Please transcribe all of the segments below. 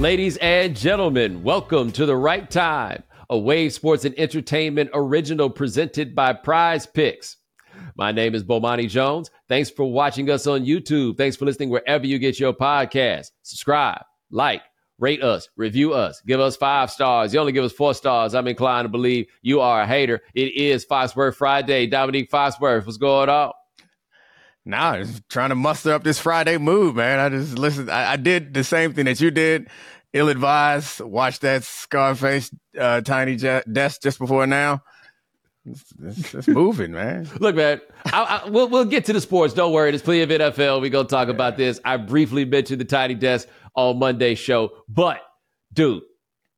Ladies and gentlemen, welcome to the right time, a Wave Sports and Entertainment original presented by Prize Picks. My name is Bomani Jones. Thanks for watching us on YouTube. Thanks for listening wherever you get your podcast. Subscribe, like, rate us, review us, give us five stars. You only give us four stars. I'm inclined to believe you are a hater. It is Foxworth Friday. Domonique Foxworth, what's going on? Nah, just trying to muster up this Friday mood, man. I just listened. I, I did the same thing that you did. Ill advised. Watch that Scarface uh, Tiny Desk just before now. It's, it's, it's moving, man. Look, man, I, I, we'll we'll get to the sports. Don't worry. There's plenty of NFL. We're gonna talk yeah. about this. I briefly mentioned the Tiny Desk on Monday's show, but dude,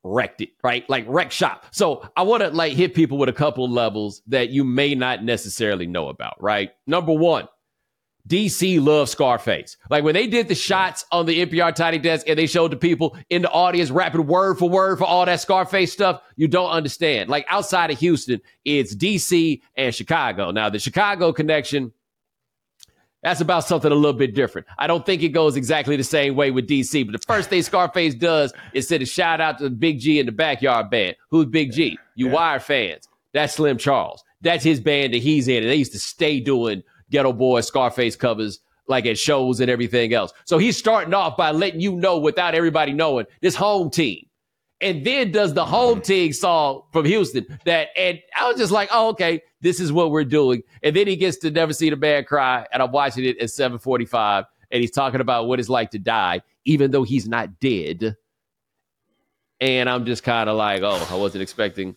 wrecked it, right? Like wreck shop. So I want to like hit people with a couple of levels that you may not necessarily know about, right? Number one, DC loves Scarface. Like when they did the shots on the NPR Tiny Desk and they showed the people in the audience rapping word for word for all that Scarface stuff, you don't understand. Like outside of Houston, it's DC and Chicago. Now, the Chicago connection, that's about something a little bit different. I don't think it goes exactly the same way with DC, but the first thing Scarface does is send a shout out to Big G in the backyard band. Who's Big G? You yeah. Wire fans. That's Slim Charles. That's his band that he's in. And they used to stay doing Geto Boy Scarface covers like at shows and everything else. So he's starting off by letting you know without everybody knowing this home team. And then does the home mm-hmm. team song from Houston that and I was just like, oh, okay, this is what we're doing. And then he gets to never see the man cry, and I'm watching it at 745, and he's talking about what it's like to die, even though he's not dead. And I'm just kind of like, oh, I wasn't expecting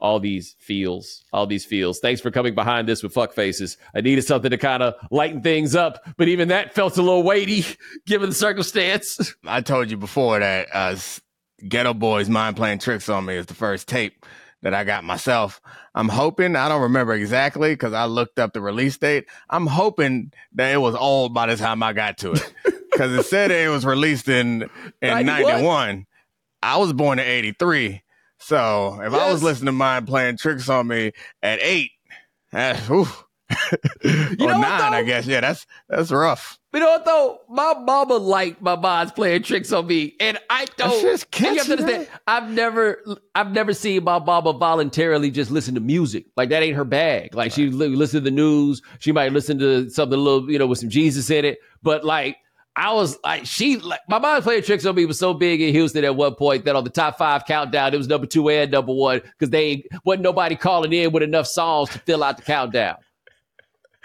all these feels, all these feels. Thanks for coming behind this with fuck faces. I needed something to kind of lighten things up, but even that felt a little weighty given the circumstance. I told you before that uh, Geto Boys Mind Playing Tricks on Me is the first tape that I got myself. I'm hoping, I don't remember exactly because I looked up the release date. I'm hoping that it was old by the time I got to it because it said it was released in, in 91. I was born in 83. So if yes. I was listening to mine playing tricks on me at eight, that's, or nine, I guess. Yeah, that's that's rough. You know what though? My mama liked my mom's playing tricks on me, and I don't. Just catchy, you have to understand. Man. I've never, I've never seen my mama voluntarily just listen to music. Like that ain't her bag. Like right. she listen to the news. She might listen to something a little, you know, with some Jesus in it. But like I was like, she, like, my mind playing tricks on me was so big in Houston at one point that on the top five countdown, it was number two and number one because they wasn't nobody calling in with enough songs to fill out the countdown.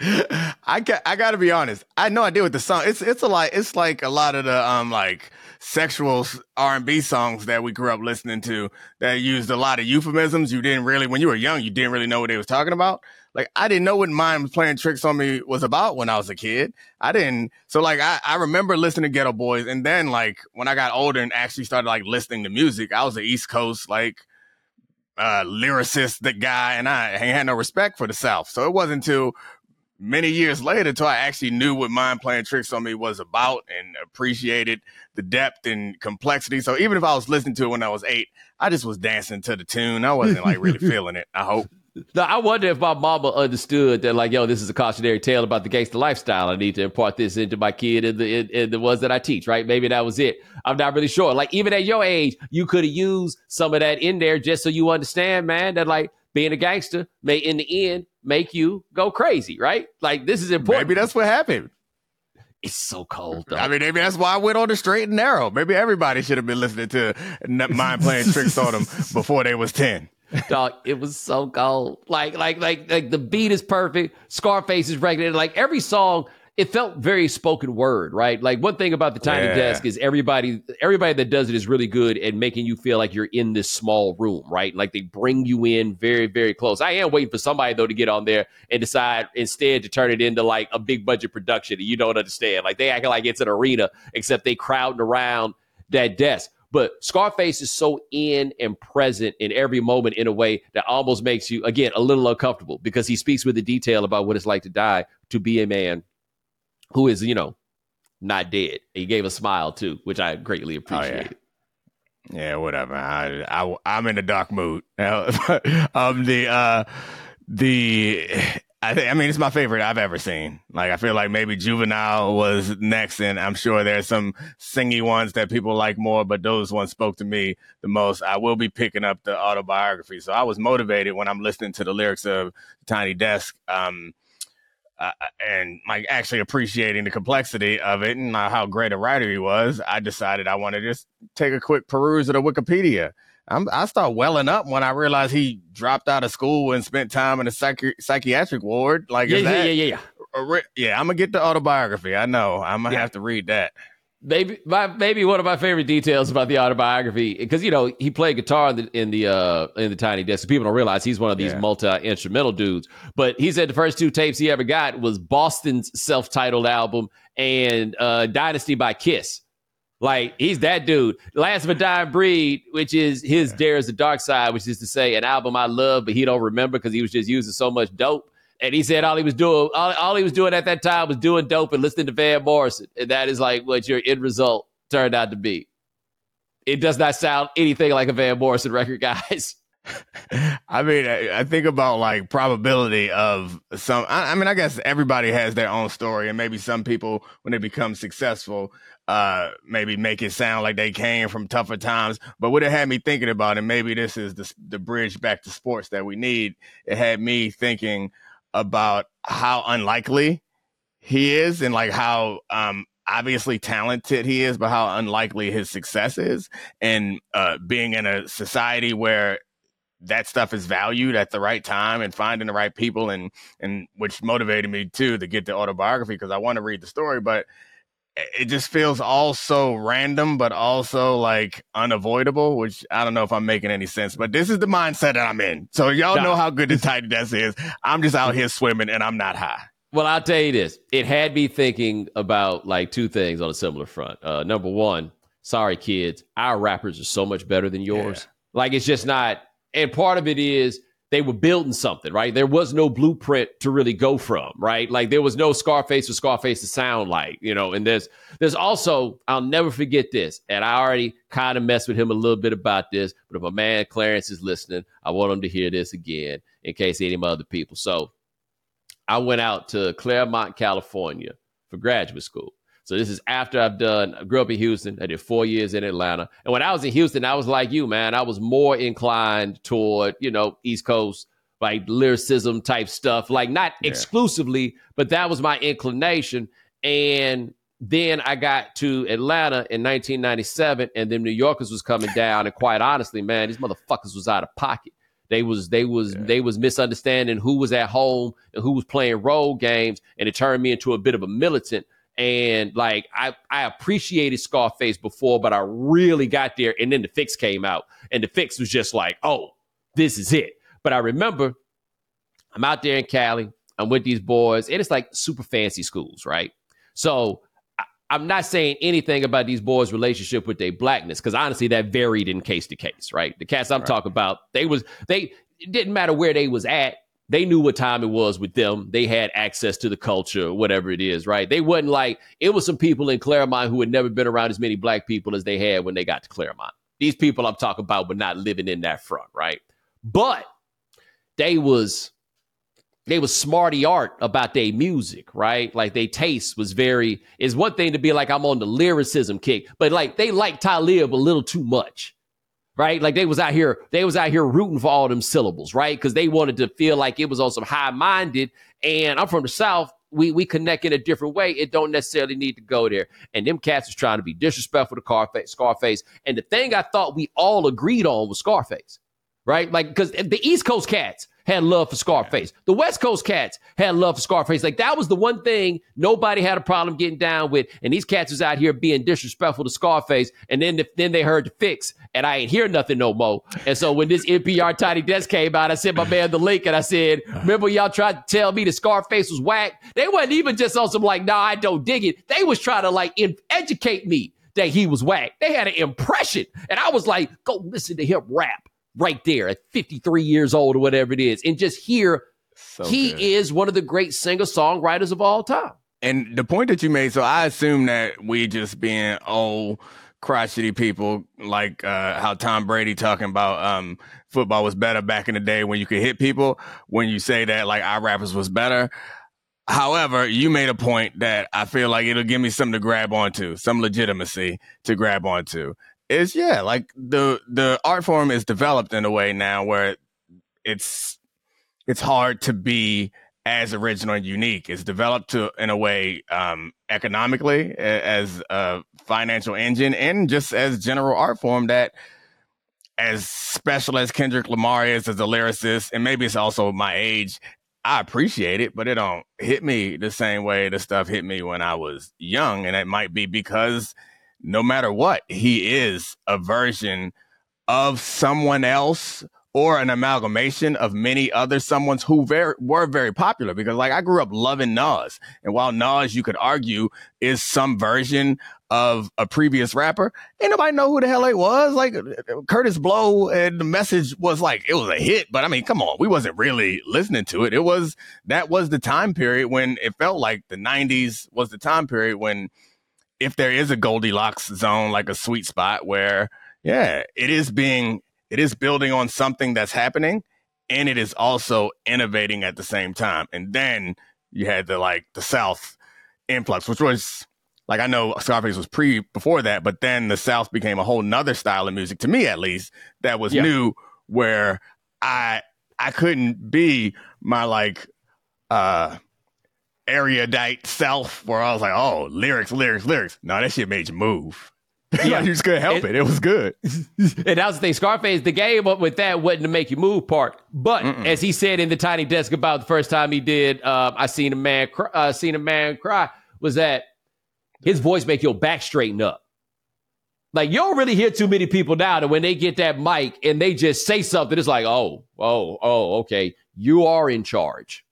I got, I got to be honest. I had no idea what the song. It's it's a lot. It's like a lot of the um like sexual R and B songs that we grew up listening to that used a lot of euphemisms. You didn't really when you were young, you didn't really know what they was talking about like I didn't know what Mind Playing Tricks on Me was about when I was a kid. I didn't. So like I, I remember listening to Geto Boys, and then like when I got older and actually started like listening to music, I was an East Coast like uh lyricist, the guy, and I had no respect for the South. So it wasn't until many years later until I actually knew what Mind Playing Tricks on Me was about and appreciated the depth and complexity. So even if I was listening to it when I was eight, I just was dancing to the tune. I wasn't like really feeling it. I hope. Now, I wonder if my mama understood that, like, yo, this is a cautionary tale about the gangster lifestyle. I need to impart this into my kid and the, and the ones that I teach, right? Maybe that was it. I'm not really sure. Like, even at your age, you could have used some of that in there just so you understand, man, that, like, being a gangster may, in the end, make you go crazy, right? Like, this is important. Maybe that's what happened. It's so cold, though. I mean, maybe that's why I went on the straight and narrow. Maybe everybody should have been listening to mind playing tricks on them before they was 10. Dog, it was so cold. Like, like, like, like the beat is perfect. Scarface is regular. Like every song it felt very spoken word, right? Like one thing about the tiny Yeah. desk is everybody everybody that does it is really good at making you feel like you're in this small room, right? Like they bring you in very, very close. I am waiting for somebody though to get on there and decide instead to turn it into like a big budget production that you don't understand. Like they act like it's an arena, except they crowding around that desk. But Scarface is so in and present in every moment in a way that almost makes you, again, a little uncomfortable because he speaks with the detail about what it's like to die, to be a man who is, you know, not dead. He gave a smile too, which I greatly appreciate. Yeah, whatever. I, I I'm in a dark mood. um, the uh, the I I mean it's my favorite I've ever seen. Like I feel like maybe Juvenile was next, and I'm sure there's some singy ones that people like more, but those ones spoke to me the most. I will be picking up the autobiography, so I was motivated when I'm listening to the lyrics of Tiny Desk. Um, uh, and like actually appreciating the complexity of it and uh, how great a writer he was, I decided I want to just take a quick peruse of the Wikipedia. I'm, I start welling up when I realize he dropped out of school and spent time in a psychi- psychiatric ward. Like, Yeah, is yeah, that yeah, yeah, yeah. re- yeah, I'm gonna get the autobiography. I know. I'm gonna Yeah. have to read that. Maybe my maybe one of my favorite details about the autobiography because you know he played guitar in the in the uh in the tiny desk. People don't realize he's one of these Yeah. multi instrumental dudes. But he said the first two tapes he ever got was Boston's self titled album and uh Dynasty by Kiss. Like he's that dude. Last of a Dying Breed, which is his Dare is the Dark Side, which is to say an album I love, but he don't remember because he was just using so much dope. And he said all he was doing, all, all he was doing at that time was doing dope and listening to Van Morrison. And that is like what your end result turned out to be. It does not sound anything like a Van Morrison record, guys. I mean, I, I think about like probability of some. I, I mean, I guess everybody has their own story, and maybe some people, when they become successful, uh, maybe make it sound like they came from tougher times. But what it had me thinking about, and maybe this is the the bridge back to sports that we need. It had me thinking about how unlikely he is, and like how um obviously talented he is, but how unlikely his success is, and uh, being in a society where that stuff is valued at the right time and finding the right people and and which motivated me too to get the autobiography because I want to read the story but it just feels all so random but also like unavoidable which I don't know if I'm making any sense but this is the mindset that I'm in so y'all Nah. know how good the desk is I'm just out here swimming and I'm not high Well, I'll tell you this. It had me thinking about like two things on a similar front. Uh, number one, sorry, kids, our rappers are so much better than yours. Like, it's just not. And part of it is they were building something, right? There was no blueprint to really go from, right? Like, there was no Scarface for Scarface to sound like, you know. And there's there's also I'll never forget this, and I already kind of messed with him a little bit about this. But if a man Clarence is listening, I want him to hear this again in case any of other people. So I went out to Claremont, California for graduate school. So this is after I've done, I grew up in Houston. I did four years in Atlanta. And when I was in Houston, I was like you, man. I was more inclined toward, you know, East Coast, like lyricism type stuff. Like not Yeah. exclusively, but that was my inclination. And then I got to Atlanta in 1997, and then New Yorkers was coming down. And quite honestly, man, these motherfuckers was out of pocket. They was they was Yeah. they was misunderstanding who was at home and who was playing role games, and it turned me into a bit of a militant. And like I I appreciated Scarface before, but I really got there, and then the fix came out, and the fix was just like, oh, this is it. But I remember I'm out there in Cali, I'm with these boys, and it's like super fancy schools, right? So I, I'm not saying anything about these boys' relationship with their blackness, because honestly, that varied in case to case, right? The cats I'm Right. talking about, they was they it didn't matter where they was at. They knew what time it was with them. They had access to the culture, whatever it is, right? They wasn't like it was some people in Claremont who had never been around as many black people as they had when they got to Claremont. These people I'm talking about were not living in that front, right? But they was they was smarty art about their music, right? Like their taste was very. It's one thing to be like I'm on the lyricism kick, but like they like Talib a little too much, right? Like they was out here, they was out here rooting for all them syllables, right? Because they wanted to feel like it was on some high minded. And I'm from the south. We we connect in a different way. It don't necessarily need to go there. And them cats was trying to be disrespectful to. Scarface. And the thing I thought we all agreed on was Scarface, right? Like because the East Coast cats had love for Scarface. The West Coast cats had love for Scarface. Like that was the one thing nobody had a problem getting down with. And these cats was out here being disrespectful to Scarface. And then the, then they heard the fix, and I ain't hear nothing no more. And so when this NPR Tiny Desk came out, I sent my man the link, and I said, "Remember y'all tried to tell me the Scarface was whack? They wasn't even just on some like, nah, I don't dig it. They was trying to like in- educate me." That he was whack. They had an impression. And I was like, go listen to him rap right there at 53 years old or whatever it is, and just hear so he good. is one of the great singer songwriters of all time. And the point that you made, so I assume that we just being old crotchety people, like uh, how Tom Brady talking about um, football was better back in the day when you could hit people. When you say that, like our rappers was better. However, you made a point that I feel like it'll give me something to grab onto, some legitimacy to grab onto is yeah, like the the art form is developed in a way now where it's it's hard to be as original and unique. It's developed to in a way um, economically as a financial engine and just as general art form that as special as Kendrick Lamar is as a lyricist, and maybe it's also my age. I appreciate it, but it don't hit me the same way the stuff hit me when I was young, and it might be because no matter what, he is a version of someone else or an amalgamation of many other someone's who very were very popular because like I grew up loving Nas. And while Nas, you could argue, is some version of a previous rapper, ain't nobody know who the hell it was. Like Kurtis Blow and the message was like it was a hit, but I mean, come on, we wasn't really listening to it. It was that was the time period when it felt like the 90s was the time period when if there is a Goldilocks zone, like a sweet spot where, yeah, it is being, it is building on something that's happening and it is also innovating at the same time. And then you had the like the South influx, which was like I know Scarface was pre before that, but then the South became a whole nother style of music to me at least that was yeah. new where I I couldn't be my like uh erudite self where I was like, oh, lyrics, lyrics, lyrics. No, that shit made you move. Yeah, you just couldn't help it, it. it. was good. and that was the thing. Scarface, the game up with that wasn't to make you move part. But Mm-mm. as he said in the tiny desk about the first time he did, uh, I seen a man, cry, uh, seen a man cry. Was that his voice make your back straighten up? Like you don't really hear too many people now that when they get that mic and they just say something, it's like, oh, oh, oh, okay, you are in charge.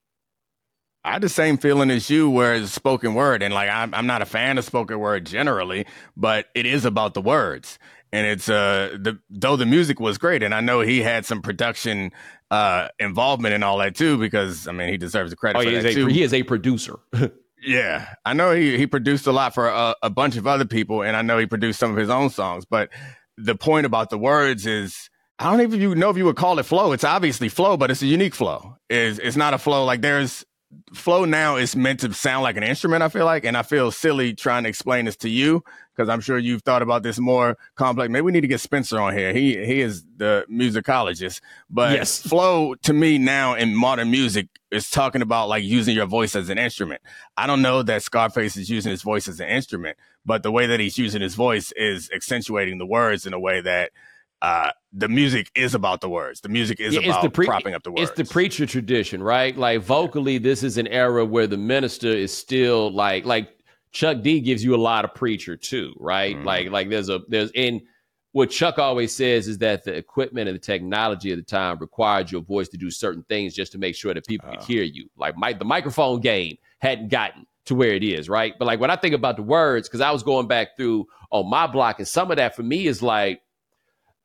I had the same feeling as you, where it's spoken word, and like I'm, I'm not a fan of spoken word generally, but it is about the words, and it's uh the though the music was great, and I know he had some production uh involvement and all that too, because I mean he deserves the credit. Oh, he is a, too. He is a producer. yeah, I know he he produced a lot for a, a bunch of other people, and I know he produced some of his own songs, but the point about the words is. I don't even you know if you would call it flow. It's obviously flow, but it's a unique flow. Is it's not a flow like there's flow now is meant to sound like an instrument, I feel like. And I feel silly trying to explain this to you because I'm sure you've thought about this more complex. Maybe we need to get Spencer on here. He he is the musicologist. But yes. flow to me now in modern music is talking about like using your voice as an instrument. I don't know that Scarface is using his voice as an instrument, but the way that he's using his voice is accentuating the words in a way that uh, the music is about the words. The music is yeah, about the pre- propping up the words. It's the preacher tradition, right? Like vocally, this is an era where the minister is still like like Chuck D gives you a lot of preacher too, right? Mm. Like like there's a there's in what Chuck always says is that the equipment and the technology of the time required your voice to do certain things just to make sure that people could hear you. Like my, the microphone game hadn't gotten to where it is, right? But like when I think about the words, because I was going back through on my block, and some of that for me is like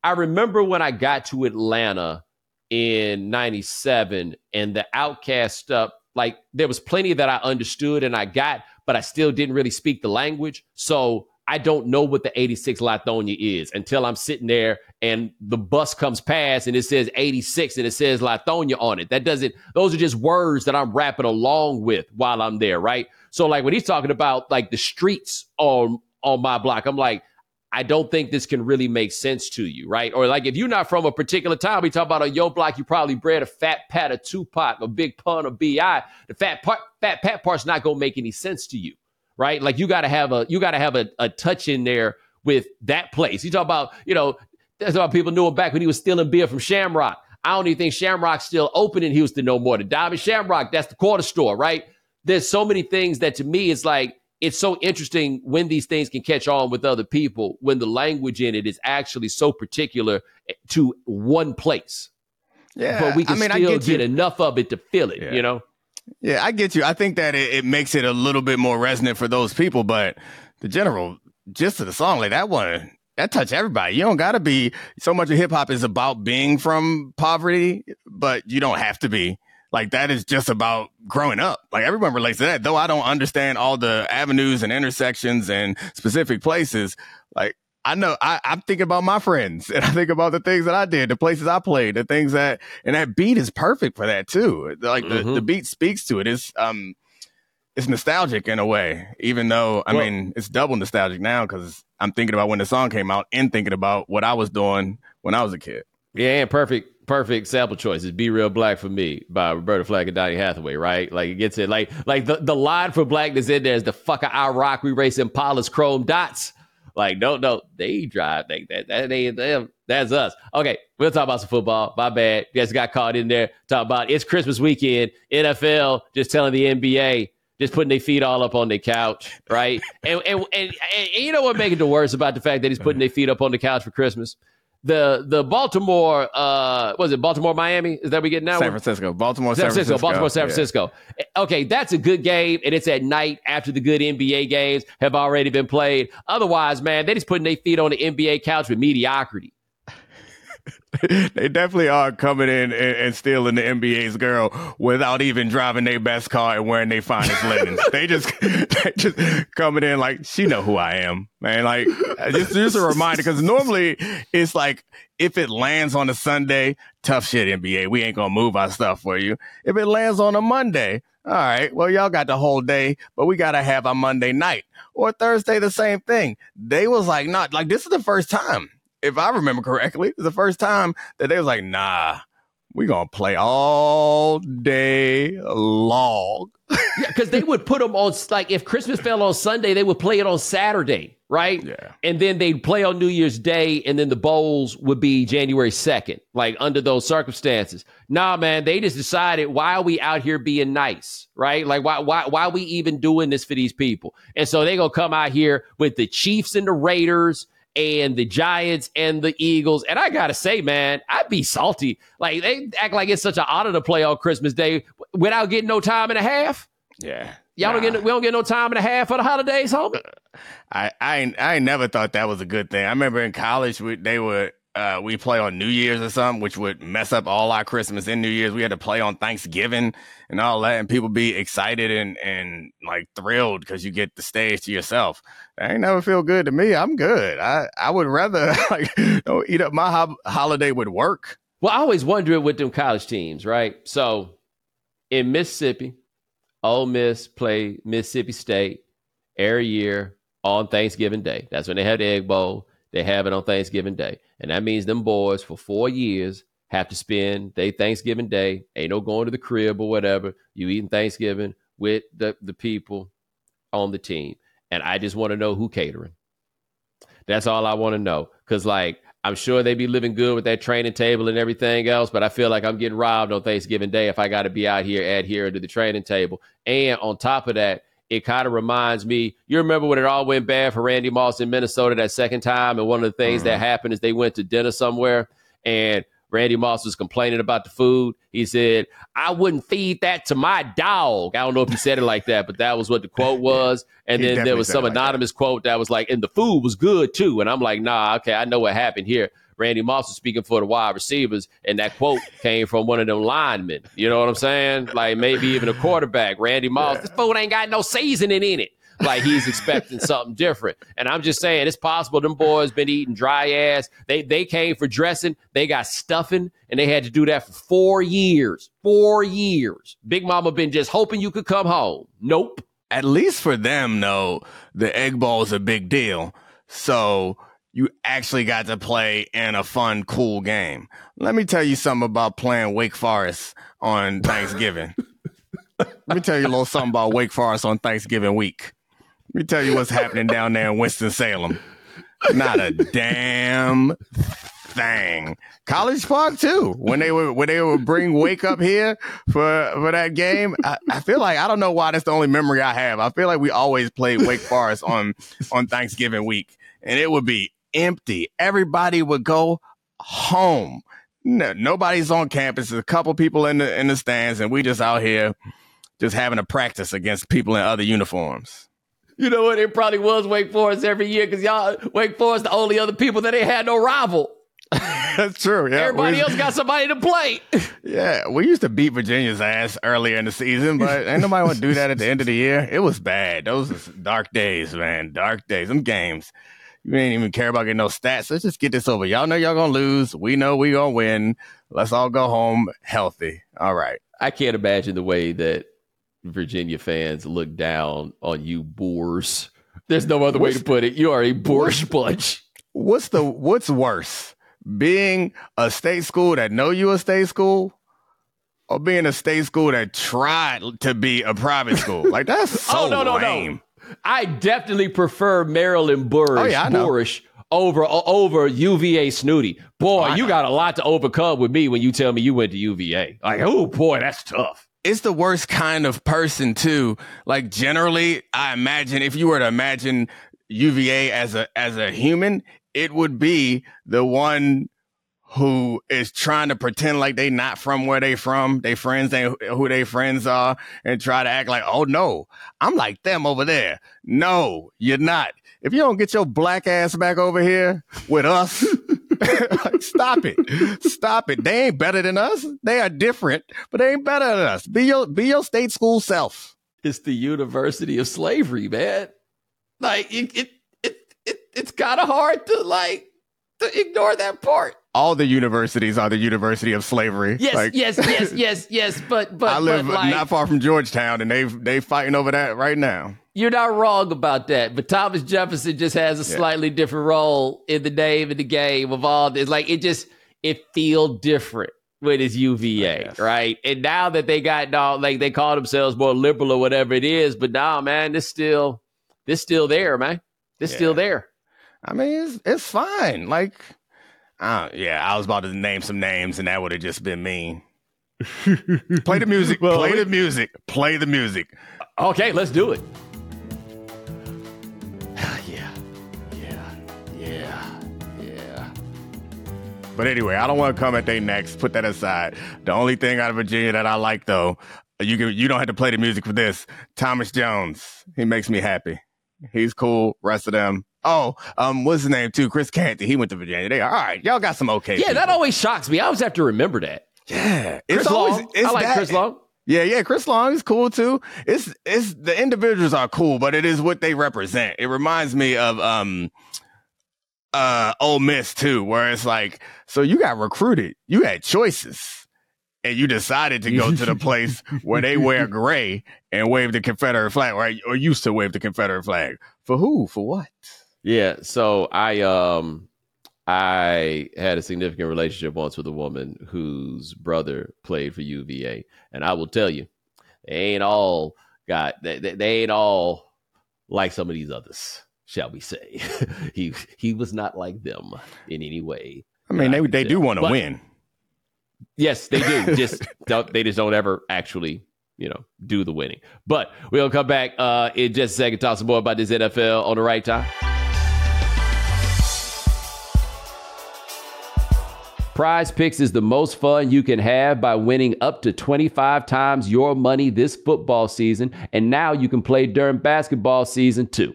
I remember when I got to Atlanta in 97 and the OutKast stuff, like there was plenty that I understood and I got, but I still didn't really speak the language. So I don't know what the 86 Lithonia is until I'm sitting there and the bus comes past and it says 86 and it says Lithonia on it. That doesn't, those are just words that I'm rapping along with while I'm there, right? So like when he's talking about like the streets on on my block, I'm like, I don't think this can really make sense to you, right? Or like if you're not from a particular town, we talk about a yo block, you probably bred a fat pat of Tupac, a big pun of Bi. The fat part, fat pat part's not gonna make any sense to you, right? Like you gotta have a you gotta have a, a touch in there with that place. You talk about, you know, that's why people knew him back when he was stealing beer from Shamrock. I don't even think Shamrock's still open in Houston no more. The Diamond Shamrock, that's the quarter store, right? There's so many things that to me it's like it's so interesting when these things can catch on with other people when the language in it is actually so particular eh, to one place. Yeah, but we can I mean, still I get, get, enough of it to feel it. Yeah. You know. Yeah, I get you. I think that it, it makes it a little bit more resonant for those people, but the general gist of the song, like that one, that touch everybody. You don't gotta be so much of hip hop is about being from poverty, but you don't have to be. Like that is just about growing up. Like everyone relates to that. Though I don't understand all the avenues and intersections and specific places, like I know I, I'm thinking about my friends and I think about the things that I did, the places I played, the things that and that beat is perfect for that too. Like the, Mhm. the beat speaks to it. It's um it's nostalgic in a way, even though I Well- mean it's double nostalgic now because I'm thinking about when the song came out and thinking about what I was doing when I was a kid. Yeah, and perfect, perfect sample choices. "Be Real Black" for me by Roberta Flack and Donny Hathaway. Right, like it gets it. Like, like the, the line for blackness in there is the fucker I rock. We race Impalas, chrome dots. Like, no, no, they drive like that. That ain't them. That's us. Okay, we'll talk about some football. My bad. You guys got caught in there. Talk about it's Christmas weekend. NFL just telling the NBA just putting their feet all up on their couch, right? and, and, and and you know what makes it the worst about the fact that he's putting their feet up on the couch for Christmas? The the Baltimore uh was it Baltimore Miami? Is that we getting now? San Francisco, Baltimore, San San Francisco, Baltimore, San Yeah. Francisco. Okay, that's a good game, and it's at night after the good NBA games have already been played. Otherwise, man, they just putting their feet on the NBA couch with mediocrity. they definitely are coming in and, and stealing the NBA's girl without even driving their best car and wearing their finest linens. they just, they just coming in like she know who I am, man. Like just just a reminder because normally it's like if it lands on a Sunday, tough shit NBA. We ain't gonna move our stuff for you. If it lands on a Monday. All right. Well, y'all got the whole day, but we got to have our Monday night or Thursday, the same thing. They was like, not like this is the first time if I remember correctly, the first time that they was like, nah, we gonna play all day long. Yeah, because they would put them on like if Christmas fell on Sunday, they would play it on Saturday, right? Yeah. And then they'd play on New Year's Day, and then the bowls would be January 2nd, like under those circumstances. Nah, man, they just decided why are we out here being nice, right? Like why why why are we even doing this for these people? And so they gonna come out here with the Chiefs and the Raiders and the Giants and the Eagles. And I gotta say, man, I'd be salty. Like they act like it's such an honor to play on Christmas Day without getting no time and a half. Yeah. Y'all don't get we don't get no time and a half for the holidays, homie. I I I never thought that was a good thing. I remember in college we, they would uh, we play on New Year's or something, which would mess up all our Christmas and New Year's. We had to play on Thanksgiving and all that, and people be excited and and like thrilled because you get the stage to yourself. That ain't never feel good to me. I'm good. I I would rather like eat up my ho- holiday with work. Well, I always wonder with them college teams, right? So in Mississippi, Ole Miss play Mississippi State every year on Thanksgiving Day. That's when they have the Egg Bowl. They have it on Thanksgiving Day. And that means them boys for four years have to spend they Thanksgiving Day. Ain't no going to the crib or whatever. You eating Thanksgiving with the, the people on the team. And I just want to know who catering. That's all I want to know. Cause like I'm sure they be living good with that training table and everything else, but I feel like I'm getting robbed on Thanksgiving Day if I got to be out here adhering to the training table. And on top of that, it kind of reminds me. You remember when it all went bad for Randy Moss in Minnesota that second time, and one of the things that mm-hmm. happened is they went to dinner somewhere, and Randy Moss was complaining about the food. He said, "I wouldn't feed that to my dog." I don't know if he said it like that, but that was what the quote was. And He then there was some like that. anonymous quote that was like, "And the food was good too." And I'm like, "Nah, okay, I know what happened here." Randy Moss was speaking for the wide receivers, and that quote came from one of them linemen. You know what I'm saying? Like maybe even a quarterback. Randy Moss, this food ain't got no seasoning in it. Like he's expecting something different. And I'm just saying, it's possible them boys been eating dry ass. They they came for dressing, they got stuffing, and they had to do that for four years. Four years. Big Mama been just hoping you could come home. Nope. At least for them, though, the egg bowl is a big deal. So you actually got to play in a fun, cool game. Let me tell you something about playing Wake Forest on Thanksgiving. Let me tell you a little something about Wake Forest on Thanksgiving week. Let me tell you what's happening down there in Winston-Salem. Not a damn thing. College Park too. When they would when they would bring Wake up here for for that game, I, I, feel like I don't know why that's the only memory I have. I feel like we always played Wake Forest on on Thanksgiving week, and it would be empty. Everybody would go home. No, nobody's on campus. There's a couple people in the in the stands, and we just out here just having a practice against people in other uniforms. You know what? It probably was Wake Forest every year because y'all Wake Forest the only other people that they had no rival. That's true. Yeah, everybody else got somebody to play. yeah, we used to beat Virginia's ass earlier in the season, but ain't nobody want to do that at the end of the year. It was bad. Those dark days, man. Dark days. Them games. You ain't even care about getting no stats. Let's just get this over. Y'all know y'all gonna lose. We know we gonna win. Let's all go home healthy. All right. I can't imagine the way that Virginia fans look down on you boors. There's no other what's, way to put it. You are a boorish bunch. What's the what's worse? Being a state school that know you a state school or being a state school that tried to be a private school? Like that's oh, so oh, no, no, lame. No. I definitely prefer Maryland boorish, oh, yeah, boorish over over UVA snooty. Boy, oh, you got a lot to overcome with me when you tell me you went to UVA. Like, oh boy, that's tough it's the worst kind of person too. Like generally, I imagine if you were to imagine UVA as a as a human, it would be the one who is trying to pretend like they not from where they from, they friends ain't who they friends are, and try to act like, oh no, I'm like them over there. No, you're not. If you don't get your black ass back over here with us, Stop it. Stop it. They ain't better than us. They are different, but they ain't better than us. Be your be your state school self. It's the University of Slavery, man. Like it it it, it it's kind of hard to like to ignore that part. All the universities are the University of Slavery. Yes, like, yes, yes, yes, yes. But but I live but, like, not far from Georgetown, and they they fighting over that right now. You're not wrong about that, but Thomas Jefferson just has a yeah. slightly different role in the name of the game of all this. Like it just it feel different with his UVA, right? And now that they got now, like they call themselves more liberal or whatever it is, but now, man, this still this still there, man. This yeah. still there. I mean, it's it's fine. Like, uh, yeah, I was about to name some names, and that would have just been mean. play the music. well, play the music. Play the music. Okay, let's do it. yeah, yeah, yeah, yeah. But anyway, I don't want to come at they next. Put that aside. The only thing out of Virginia that I like, though, you can you don't have to play the music for this. Thomas Jones. He makes me happy. He's cool. Rest of them, Oh, um, what's his name too? Chris Canty. He went to Virginia. They all right. Y'all got some okay. Yeah, people. that always shocks me. I always have to remember that. Yeah, Chris it's Long. always. It's I like that, Chris Long. Yeah, yeah, Chris Long is cool too. It's it's the individuals are cool, but it is what they represent. It reminds me of um uh Ole Miss too, where it's like, so you got recruited, you had choices, and you decided to go to the place where they wear gray and wave the Confederate flag, right? Or used to wave the Confederate flag. For who? For what? Yeah. So I um I had a significant relationship once with a woman whose brother played for UVA, and I will tell you, they ain't all got they, they ain't all like some of these others, shall we say? he he was not like them in any way. I mean, they they do want to win. Yes, they do. just don't, they just don't ever actually you know, do the winning. But we'll come back uh, in just a second, talk some more about this NFL on the right time. Prize Picks is the most fun you can have by winning up to 25 times your money this football season, and now you can play during basketball season too.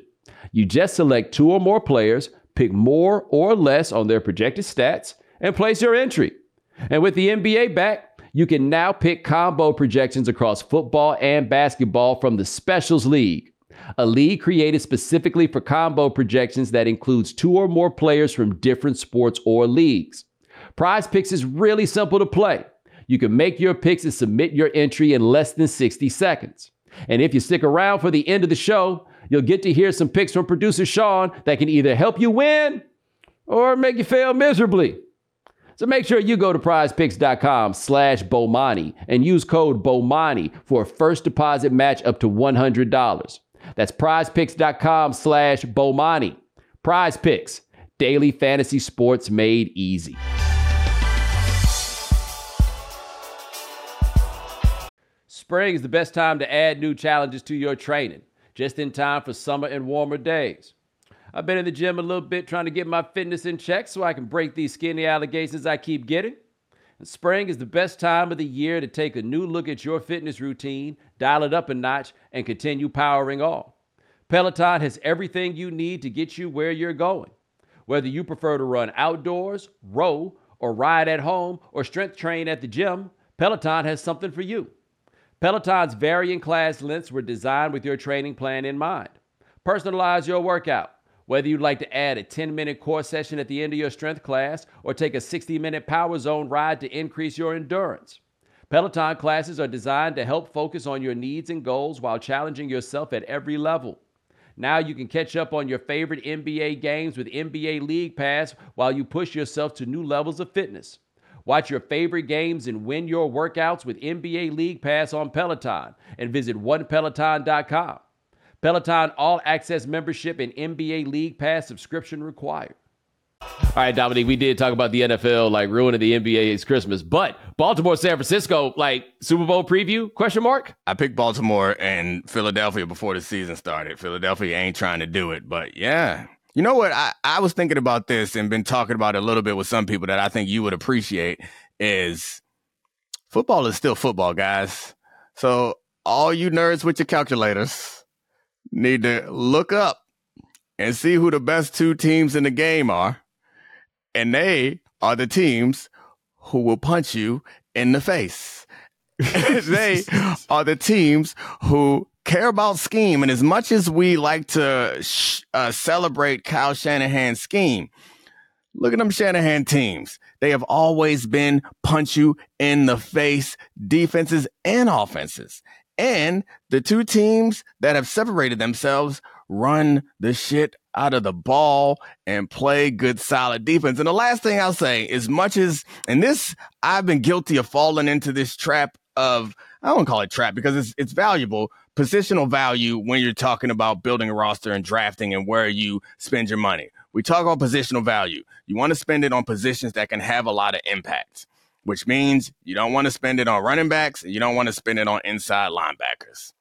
You just select two or more players, pick more or less on their projected stats, and place your entry. And with the NBA back, you can now pick combo projections across football and basketball from the Specials League, a league created specifically for combo projections that includes two or more players from different sports or leagues. Prize Picks is really simple to play. You can make your picks and submit your entry in less than 60 seconds. And if you stick around for the end of the show, you'll get to hear some picks from producer Sean that can either help you win or make you fail miserably. So make sure you go to prizepicks.com slash Bomani and use code Bomani for a first deposit match up to $100. That's prizepicks.com slash Bomani. Prize Picks daily fantasy sports made easy. Spring is the best time to add new challenges to your training, just in time for summer and warmer days. I've been in the gym a little bit trying to get my fitness in check so I can break these skinny allegations I keep getting. And spring is the best time of the year to take a new look at your fitness routine, dial it up a notch, and continue powering on. Peloton has everything you need to get you where you're going. Whether you prefer to run outdoors, row, or ride at home, or strength train at the gym, Peloton has something for you. Peloton's varying class lengths were designed with your training plan in mind. Personalize your workout whether you'd like to add a 10 minute core session at the end of your strength class or take a 60 minute power zone ride to increase your endurance. Peloton classes are designed to help focus on your needs and goals while challenging yourself at every level. Now you can catch up on your favorite NBA games with NBA League Pass while you push yourself to new levels of fitness. Watch your favorite games and win your workouts with NBA League Pass on Peloton and visit onepeloton.com. Peloton All Access membership and NBA League Pass subscription required. All right, Domonique, we did talk about the NFL like ruining the NBA's Christmas, but Baltimore, San Francisco, like Super Bowl preview? Question mark. I picked Baltimore and Philadelphia before the season started. Philadelphia ain't trying to do it, but yeah. You know what? I, I was thinking about this and been talking about it a little bit with some people that I think you would appreciate is football is still football, guys. So all you nerds with your calculators, need to look up and see who the best two teams in the game are. And they are the teams who will punch you in the face. they are the teams who care about scheme. And as much as we like to sh- uh, celebrate Kyle Shanahan's scheme, look at them Shanahan teams. They have always been punch you in the face defenses and offenses. And the two teams that have separated themselves run the shit out of the ball and play good solid defense. And the last thing I'll say, as much as, and this, I've been guilty of falling into this trap of, I don't call it trap because it's, it's valuable, positional value when you're talking about building a roster and drafting and where you spend your money. We talk about positional value. You want to spend it on positions that can have a lot of impact which means you don't want to spend it on running backs and you don't want to spend it on inside linebackers.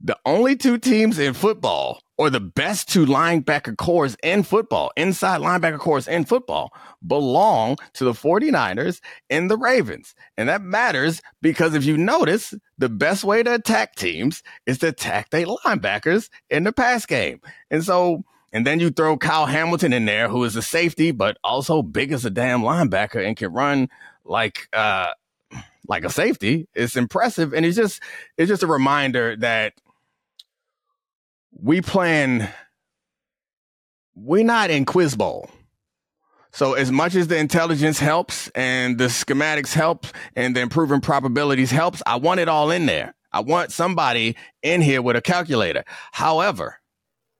The only two teams in football, or the best two linebacker cores in football, inside linebacker cores in football, belong to the 49ers and the Ravens. And that matters because if you notice, the best way to attack teams is to attack their linebackers in the pass game. And so and then you throw Kyle Hamilton in there, who is a safety, but also big as a damn linebacker and can run like uh like a safety. It's impressive. And it's just it's just a reminder that we plan we're not in quiz bowl. So as much as the intelligence helps and the schematics help and the improving probabilities helps, I want it all in there. I want somebody in here with a calculator. However,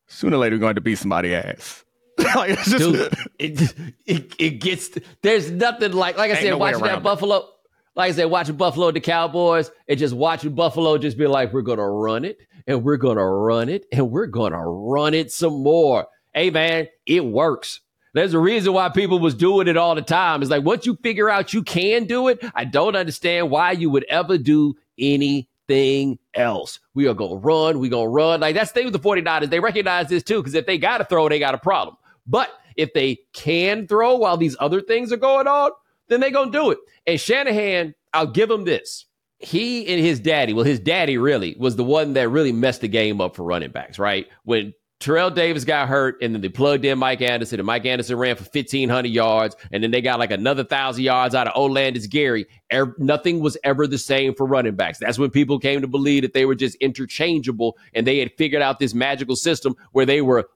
sooner or later we're going to beat somebody ass. like just Dude, it, it it gets there's nothing like like I said no watching that Buffalo like I said watching Buffalo the Cowboys and just watching Buffalo just be like we're going to run it and we're going to run it and we're going to run it some more. Hey man, it works. There's a reason why people was doing it all the time. It's like once you figure out you can do it, I don't understand why you would ever do anything else. We are going to run. We going to run. Like that's the thing with the 49ers. They recognize this too, because if they got to throw, they got a problem. But if they can throw while these other things are going on, then they going to do it. And Shanahan, I'll give him this. He and his daddy, well, his daddy really was the one that really messed the game up for running backs, right? When Terrell Davis got hurt, and then they plugged in Mike Anderson, and Mike Anderson ran for 1,500 yards, and then they got like another 1,000 yards out of Olandis Gary. Er, nothing was ever the same for running backs. That's when people came to believe that they were just interchangeable, and they had figured out this magical system where they were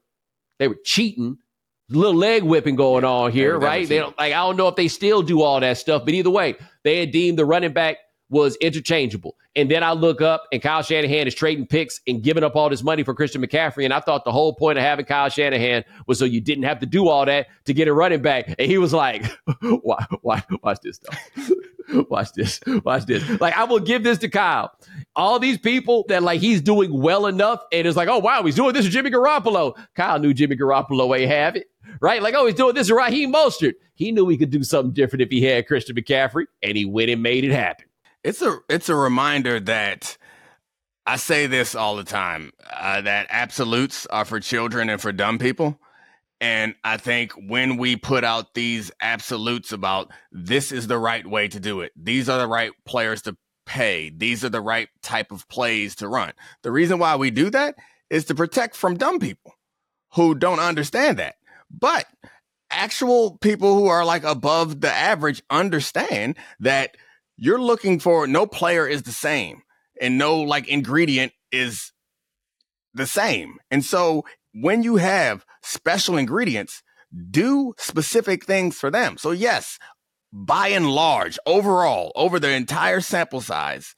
they were cheating, little leg whipping going on here, right? They don't, like I don't know if they still do all that stuff, but either way, they had deemed the running back was interchangeable. And then I look up and Kyle Shanahan is trading picks and giving up all this money for Christian McCaffrey. And I thought the whole point of having Kyle Shanahan was so you didn't have to do all that to get a running back. And he was like, why, why, watch this watch this. Watch this. Like, I will give this to Kyle. All these people that like he's doing well enough and it's like, oh, wow, he's doing this with Jimmy Garoppolo. Kyle knew Jimmy Garoppolo ain't have it right? Like, oh, he's doing this with Raheem Mostert. He knew he could do something different if he had Christian McCaffrey, and he went and made it happen. It's a it's a reminder that I say this all the time uh, that absolutes are for children and for dumb people. And I think when we put out these absolutes about this is the right way to do it, these are the right players to pay, these are the right type of plays to run. The reason why we do that is to protect from dumb people who don't understand that. But actual people who are like above the average understand that you're looking for no player is the same and no like ingredient is the same. And so when you have special ingredients, do specific things for them. So yes, by and large, overall, over the entire sample size,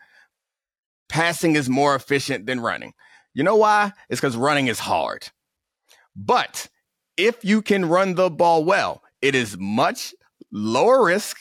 passing is more efficient than running. You know why? It's because running is hard. But if you can run the ball well, it is much lower risk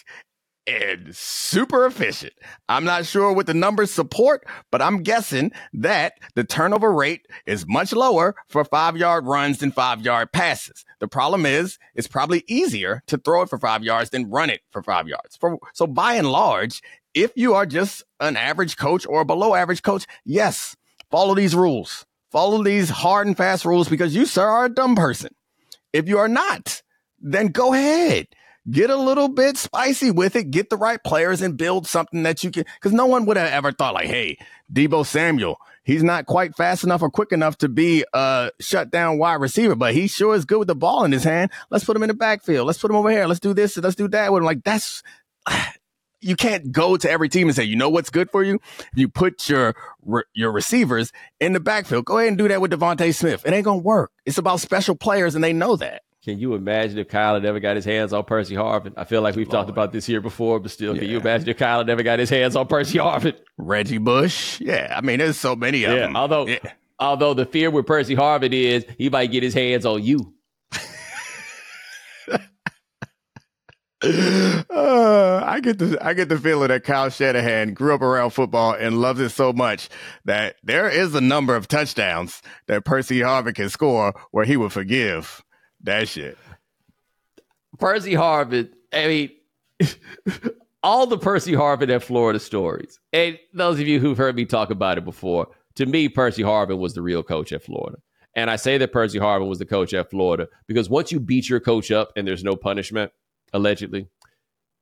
and super efficient. I'm not sure what the numbers support, but I'm guessing that the turnover rate is much lower for five yard runs than five yard passes. The problem is it's probably easier to throw it for five yards than run it for five yards. For, so by and large, if you are just an average coach or a below average coach, yes, follow these rules. Follow these hard and fast rules because you, sir, are a dumb person. If you are not, then go ahead get a little bit spicy with it, get the right players and build something that you can. Because no one would have ever thought, like, hey, Deebo Samuel, he's not quite fast enough or quick enough to be a shutdown wide receiver, but he sure is good with the ball in his hand. Let's put him in the backfield. Let's put him over here. Let's do this. Let's do that with him. Like, that's. You can't go to every team and say, you know what's good for you? You put your your receivers in the backfield. Go ahead and do that with DeVonta Smith. It ain't gonna work. It's about special players, and they know that. Can you imagine if Kyle had ever got his hands on Percy Harvin? I feel like we've Lord. talked about this here before, but still, yeah. can you imagine if Kyle had never got his hands on Percy Harvin? Reggie Bush? Yeah, I mean, there's so many of yeah, them. Although, yeah. although the fear with Percy Harvin is he might get his hands on you. Uh, I get the I get the feeling that Kyle Shanahan grew up around football and loves it so much that there is a number of touchdowns that Percy Harvin can score where he would forgive that shit. Percy Harvin, I mean, all the Percy Harvin at Florida stories. And those of you who've heard me talk about it before, to me, Percy Harvin was the real coach at Florida. And I say that Percy Harvin was the coach at Florida because once you beat your coach up and there's no punishment, allegedly,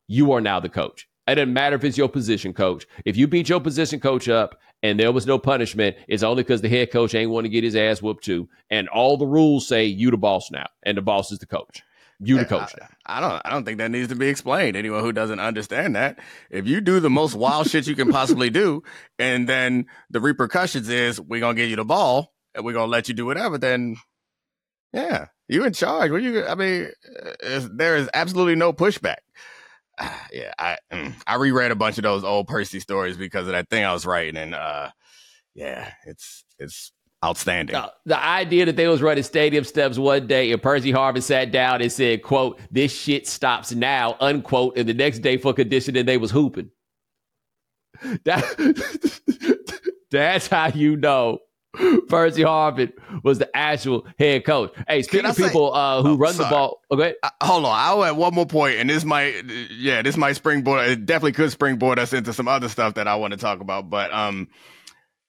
you are now the coach. It doesn't matter if it's your position coach. If you beat your position coach up and there was no punishment, it's only because the head coach ain't want to get his ass whooped too. And all the rules say you the boss now, and the boss is the coach. You the coach. I, I don't. I don't think that needs to be explained. Anyone who doesn't understand that, if you do the most wild shit you can possibly do, and then the repercussions is we're gonna give you the ball and we're gonna let you do whatever, then yeah, you in charge. What you? I mean, uh, there is absolutely no pushback. yeah, I mm, I reread a bunch of those old Percy stories because of that thing I was writing, and uh, yeah, it's it's outstanding. Uh, the idea that they was running stadium steps one day and Percy Harvin sat down and said, "quote This shit stops now," unquote, and the next day for conditioning they was hooping. That that's how you know Percy Harvin was the actual head coach. Hey, speaking of people uh, who oh, run sorry. the ball, okay. Uh, hold on, I'll add one more point, and this might, yeah, this might springboard. It definitely could springboard us into some other stuff that I want to talk about. But um,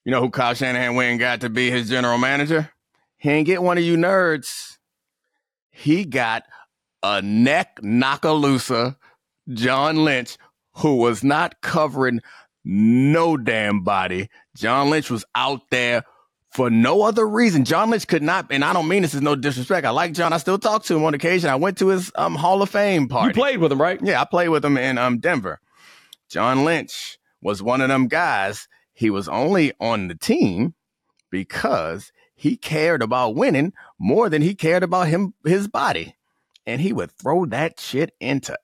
you know who Kyle Shanahan went and got to be his general manager? He ain't get one of you nerds. He got a neck knockaloosa, John Lynch, who was not covering no damn body. John Lynch was out there for no other reason. John Lynch could not, and I don't mean this is no disrespect. I like John. I still talk to him on occasion. I went to his um, Hall of Fame party. You played with him, right? Yeah, I played with him in um, Denver. John Lynch was one of them guys. He was only on the team because he cared about winning more than he cared about him his body. And he would throw that shit into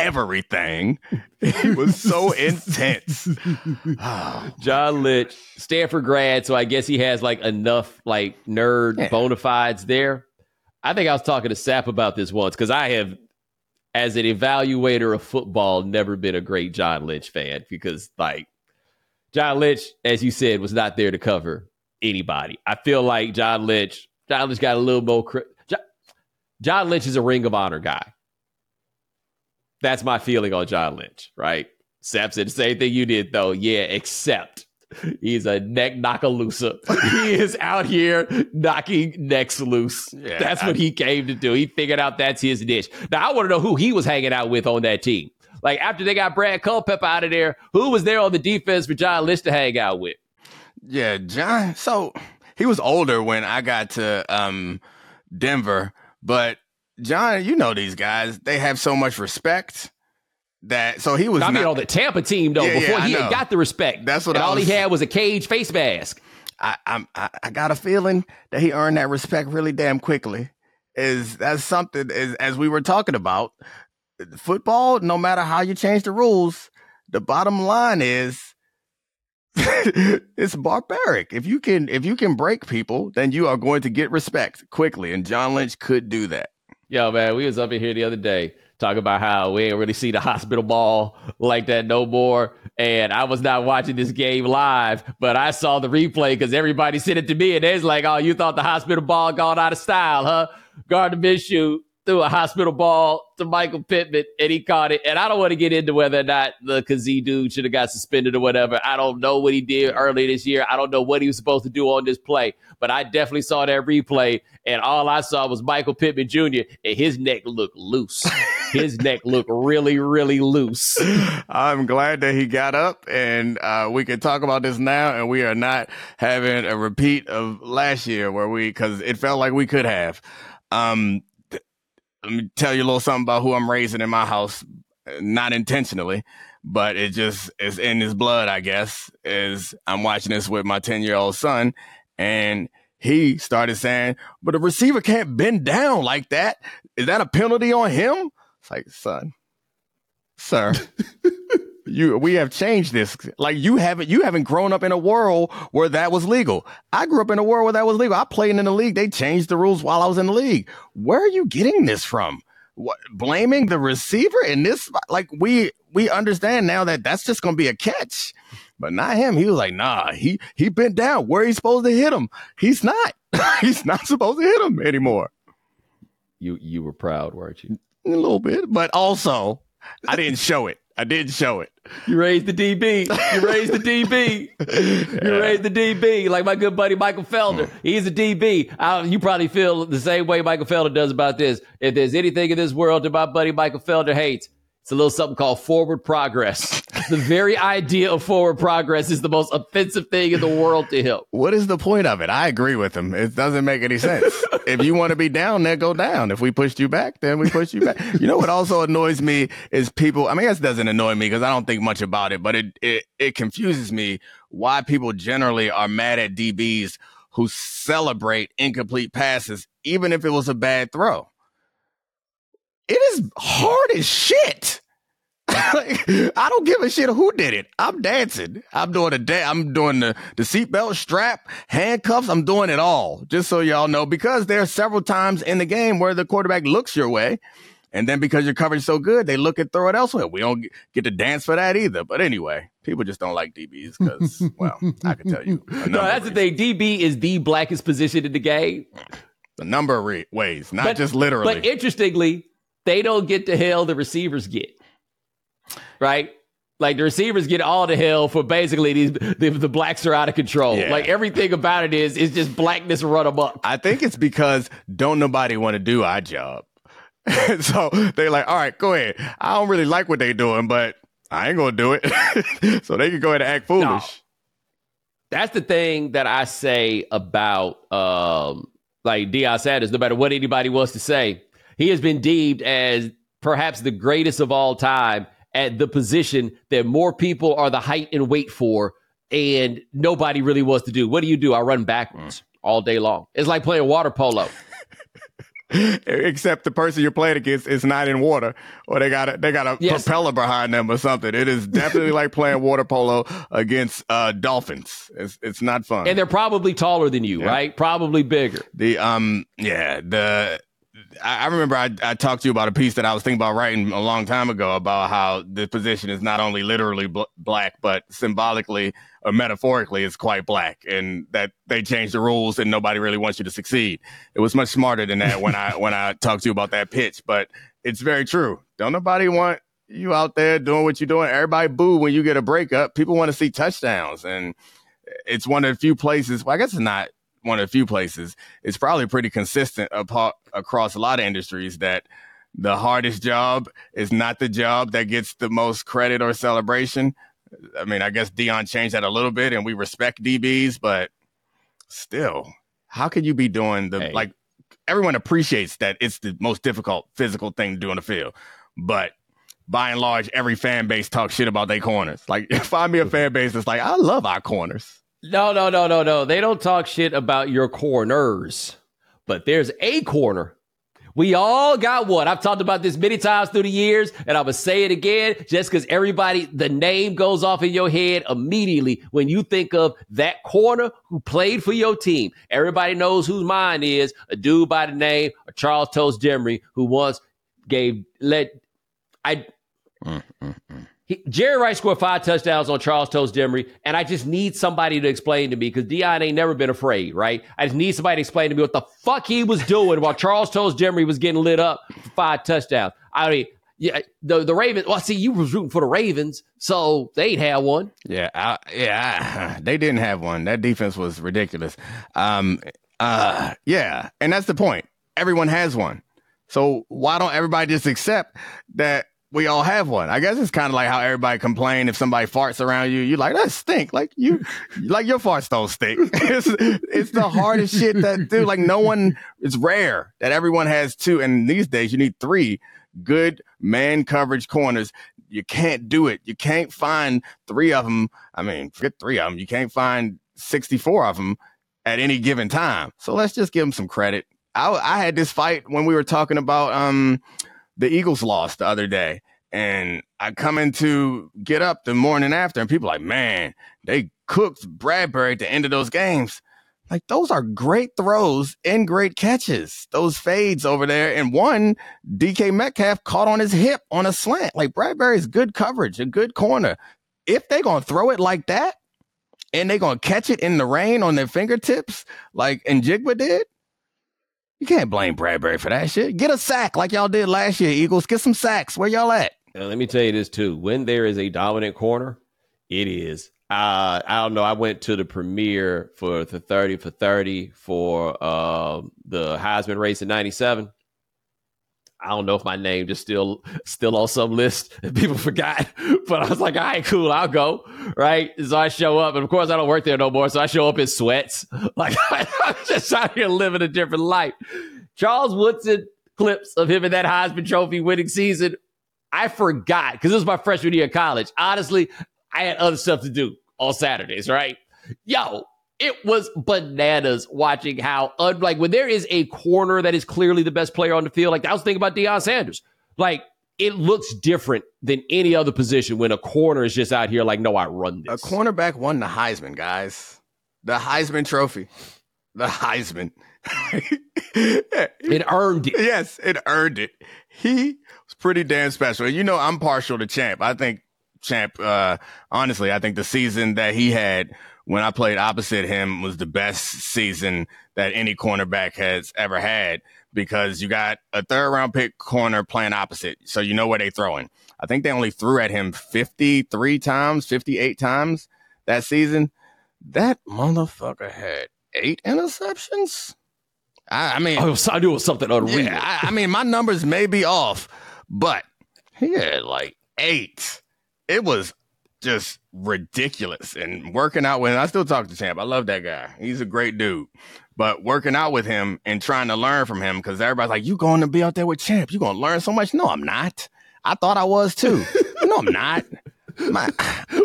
everything. It was so intense. John Lynch, Stanford grad, so I guess he has like enough like nerd Yeah. bona fides there. I think I was talking to Sapp about this once because I have, as an evaluator of football, never been a great John Lynch fan because like John Lynch, as you said, was not there to cover anybody. I feel like John Lynch, John Lynch got a little more. John Lynch is a Ring of Honor guy. That's my feeling on John Lynch, right? Sapp said the same thing you did, though. Yeah, except he's a neck knocker looser. he is out here knocking necks loose. Yeah, that's I- what he came to do. He figured out that's his niche. Now, I want to know who he was hanging out with on that team. Like, after they got Brad Culpepper out of there, who was there on the defense for John Lynch to hang out with? Yeah, John. So he was older when I got to um, Denver, but John, you know these guys, they have so much respect that. So he was. I mean, not- on the Tampa team, though, Yeah, yeah, before I he got the respect. That's what all he was- had was a cage face mask. I, I'm, I, I got a feeling that he earned that respect really damn quickly. Is that's something is as we were talking about football? No matter how you change the rules, the bottom line is it's barbaric. If you can if you can break people, then you are going to get respect quickly. And John Lynch could do that. Yo, man, we was up in here the other day talking about how we ain't really see the hospital ball like that no more. And I was not watching this game live, but I saw the replay because everybody sent it to me and it's like, oh, you thought the hospital ball gone out of style, huh? Gardner Minshew threw a hospital ball to Michael Pittman and he caught it. And I don't want to get into whether or not the Kazee dude should have got suspended or whatever. I don't know what he did earlier this year. I don't know what he was supposed to do on this play, but I definitely saw that replay and all I saw was Michael Pittman Jr. and his neck looked loose. his neck looked really, really loose. I'm glad that he got up and uh, we can talk about this now. And we are not having a repeat of last year where we, because it felt like we could have. Um, let me tell you a little something about who I'm raising in my house, not intentionally, but it just is in his blood, I guess. Is I'm watching this with my 10 year old son and he started saying, but a receiver can't bend down like that. Is that a penalty on him? It's like, son, sir. you we have changed this. Like you haven't you haven't grown up in a world where that was legal. I grew up in a world where that was legal. I played in the league. They changed the rules while I was in the league. Where are you getting this from? What, blaming the receiver in this? Like we we understand now that that's just going to be a catch, but not him. He was like, nah. He he bent down. Where he's supposed to hit him? He's not. he's not supposed to hit him anymore. You you were proud, weren't you? A little bit, but also I didn't show it. I didn't show it. You raised the DB. You raised the DB. You raised the DB. Like my good buddy Michael Felder. He's a DB. Uh, you probably feel the same way Michael Felder does about this. If there's anything in this world that my buddy Michael Felder hates, it's a little something called forward progress. the very idea of forward progress is the most offensive thing in the world to him. What is the point of it? I agree with him. It doesn't make any sense. if you want to be down, then go down. If we pushed you back, then we pushed you back. You know what also annoys me is people. I mean, it doesn't annoy me because I don't think much about it, but it, it it confuses me why people generally are mad at DBs who celebrate incomplete passes, even if it was a bad throw. It is hard as shit. Like, I don't give a shit who did it. I'm dancing. I'm doing the da- I'm doing the the seatbelt strap, handcuffs. I'm doing it all. Just so y'all know, because there are several times in the game where the quarterback looks your way, and then because your coverage so good, they look and throw it elsewhere. We don't get to dance for that either. But anyway, people just don't like DBs because, well, I can tell you. No, that's the thing. DB is the blackest position in the game. A number of re- ways, not But- just literally. But interestingly, they don't get the hell the receivers get. Right? Like the receivers get all the hell for basically these the, the blacks are out of control. Yeah. Like everything about it is is just blackness run amok. I think it's because don't nobody want to do our job. so they're like, all right, go ahead. I don't really like what they're doing, but I ain't gonna do it. so they can go ahead and act foolish. That's the thing that I say about um like Deion Sanders, no matter what anybody wants to say, he has been deemed as perhaps the greatest of all time at the position that more people are the height and weight for, and nobody really wants to do. What do you do? I run backwards all day long. It's like playing water polo. Except the person you're playing against is not in water, or they got a they got a yes. propeller behind them or something. It is definitely like playing water polo against uh, dolphins. It's it's not fun, and they're probably taller than you, yeah. right? Probably bigger. The um yeah the I, remember I, I, talked to you about a piece that I was thinking about writing a long time ago about how the position is not only literally bl- black, but symbolically or metaphorically is quite black, and that they changed the rules and nobody really wants you to succeed. It was much smarter than that when I when I talked to you about that pitch, but it's very true. Don't nobody want you out there doing what you're doing. Everybody boo when you get a breakup. People want to see touchdowns, and it's one of the few places. Well, I guess it's not one of the few places. It's probably pretty consistent apart, across a lot of industries that the hardest job is not the job that gets the most credit or celebration. I mean, I guess Deion changed that a little bit, and we respect DBs, but still, how can you be doing the hey. like? Everyone appreciates that it's the most difficult physical thing to do on the field, but by and large, every fan base talks shit about their corners. Like, find me a fan base that's like, I love our corners. No, no, no, no, no. They don't talk shit about your corners, but there's a corner. We all got one. I've talked about this many times through the years, and I'm going to say it again just because everybody, the name goes off in your head immediately when you think of that corner who played for your team. Everybody knows whose mine is a dude by the name of Charles Toast Dimry, who once gave, let, I, mm, mm, mm. He, Jerry Rice scored five touchdowns on Charles Toast Dimry, and I just need somebody to explain to me because Deion ain't never been afraid, right? I just need somebody to explain to me what the fuck he was doing while Charles Toast Dimry was getting lit up for five touchdowns. I mean, yeah, the the Ravens. Well, see, you was rooting for the Ravens, so they ain't had one. Yeah, I, yeah, they didn't have one. That defense was ridiculous. Um, uh, yeah, and that's the point. Everyone has one. So why don't everybody just accept that we all have one. I guess it's kind of like how everybody complain if somebody farts around you. You're like that stink. Like you, like your farts don't stink. it's it's the hardest shit that do. Like no one. It's rare that everyone has two, and these days you need three good man coverage corners. You can't do it. You can't find three of them. I mean, forget three of them. You can't find sixty four of them at any given time. So let's just give them some credit. I, I had this fight when we were talking about um the Eagles lost the other day. And I come into get up the morning after, and people like, man, they cooked Bradberry at the end of those games. Like those are great throws and great catches. Those fades over there, and one DK Metcalf caught on his hip on a slant. Like Bradberry's good coverage, a good corner. If they're gonna throw it like that, and they're gonna catch it in the rain on their fingertips, like Njigba did, you can't blame Bradberry for that shit. Get a sack like y'all did last year, Eagles. Get some sacks. Where y'all at? Now, let me tell you this too. When there is a dominant corner, it is. Uh, I don't know. I went to the premiere for the 30 for 30 for uh, the Heisman race in 97. I don't know if my name just still still on some list and people forgot, but I was like, all right, cool, I'll go. Right. So I show up, and of course I don't work there no more. So I show up in sweats. Like I'm just out here living a different life. Charles Woodson clips of him in that Heisman Trophy winning season. I forgot because this was my freshman year of college. Honestly, I had other stuff to do on Saturdays, right? Yo, it was bananas watching how, like, when there is a corner that is clearly the best player on the field, like, I was thinking about Deion Sanders. Like, it looks different than any other position when a corner is just out here like, no, I run this. A cornerback won the Heisman, guys. The Heisman Trophy. The Heisman. it earned it. Yes, it earned it. He was pretty damn special. You know, I'm partial to Champ. I think Champ, uh, honestly, I think the season that he had when I played opposite him was the best season that any cornerback has ever had because you got a third round pick corner playing opposite. So you know where they throwing. I think they only threw at him 53 times, 58 times that season. That motherfucker had eight interceptions. I, I mean, I, was, I knew it was something unreal. Yeah, I, I mean, my numbers may be off, but he had like eight. It was just ridiculous. And working out with him, I still talk to Champ. I love that guy. He's a great dude. But working out with him and trying to learn from him, because everybody's like, you going to be out there with Champ. You're going to learn so much. No, I'm not. I thought I was too. no, I'm not. My,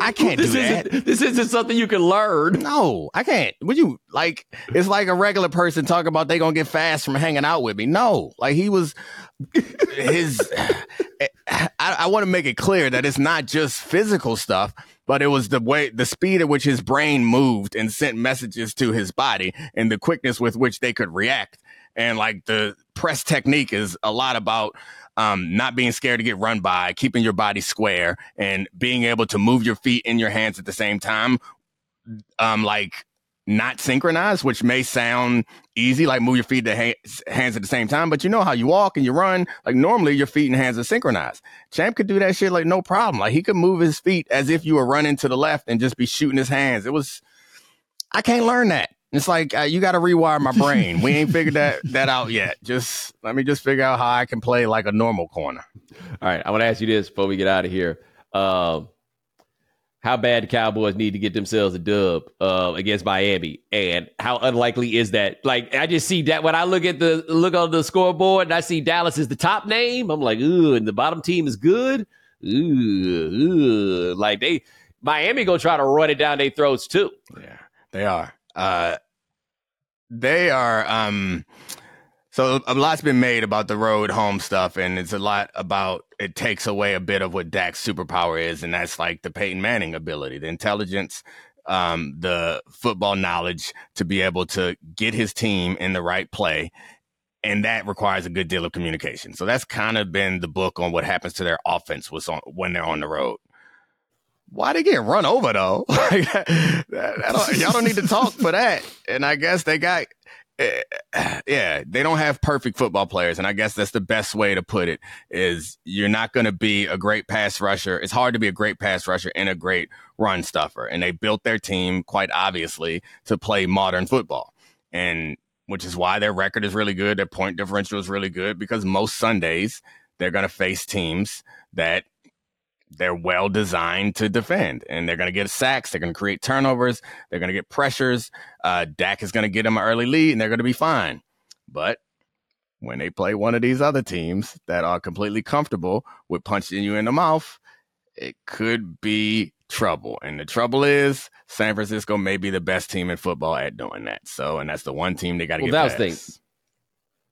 I can't this do that. Isn't, this isn't something you can learn. No, I can't. Would you like? It's like a regular person talking about they gonna get fast from hanging out with me. No, like he was his. I, I want to make it clear that it's not just physical stuff, but it was the way, the speed at which his brain moved and sent messages to his body, and the quickness with which they could react. And like the press technique is a lot about um, not being scared to get run by, keeping your body square, and being able to move your feet and your hands at the same time. Um, like not synchronized, which may sound easy, like move your feet and ha- hands at the same time. But you know how you walk and you run, like normally your feet and hands are synchronized. Champ could do that shit like no problem. Like he could move his feet as if you were running to the left and just be shooting his hands. It was, I can't learn that. It's like uh, you got to rewire my brain. we ain't figured that that out yet. Just let me just figure out how I can play like a normal corner. All right, I want to ask you this before we get out of here. Um, how bad the Cowboys need to get themselves a dub uh, against Miami, and how unlikely is that? Like, I just see that when I look at the look on the scoreboard and I see Dallas is the top name, I'm like, ooh, and the bottom team is good. Ooh, ooh. like they Miami gonna try to run it down their throats too. Yeah, they are. Uh, they are um so a lot's been made about the road home stuff, and it's a lot about it takes away a bit of what Dak's superpower is, and that's like the Peyton Manning ability, the intelligence, um, the football knowledge to be able to get his team in the right play. And that requires a good deal of communication. So that's kind of been the book on what happens to their offense was on, when they're on the road. Why they get run over though? don't, y'all don't need to talk for that. And I guess they got Eh, yeah, they don't have perfect football players. And I guess that's the best way to put it is you're not going to be a great pass rusher. It's hard to be a great pass rusher and a great run stuffer. And they built their team quite obviously to play modern football. And which is why their record is really good. Their point differential is really good because most Sundays they're going to face teams that they're well designed to defend and they're going to get sacks. They're going to create turnovers. They're going to get pressures. Uh, Dak is going to get them an early lead and they're going to be fine. But when they play one of these other teams that are completely comfortable with punching you in the mouth, it could be trouble. And the trouble is San Francisco may be the best team in football at doing that. So, and that's the one team they got to well, get past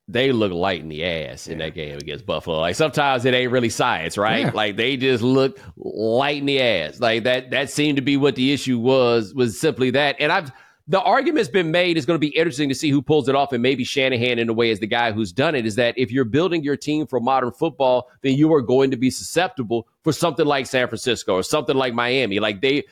they look light in the ass in that game against Buffalo. Like sometimes it ain't really science, right? Yeah. Like they just look light in the ass. Like that that seemed to be what the issue was was simply that. And I've the argument's been made is going to be interesting to see who pulls it off and maybe Shanahan in a way is the guy who's done it is that if you're building your team for modern football, then you are going to be susceptible for something like San Francisco or something like Miami. Like they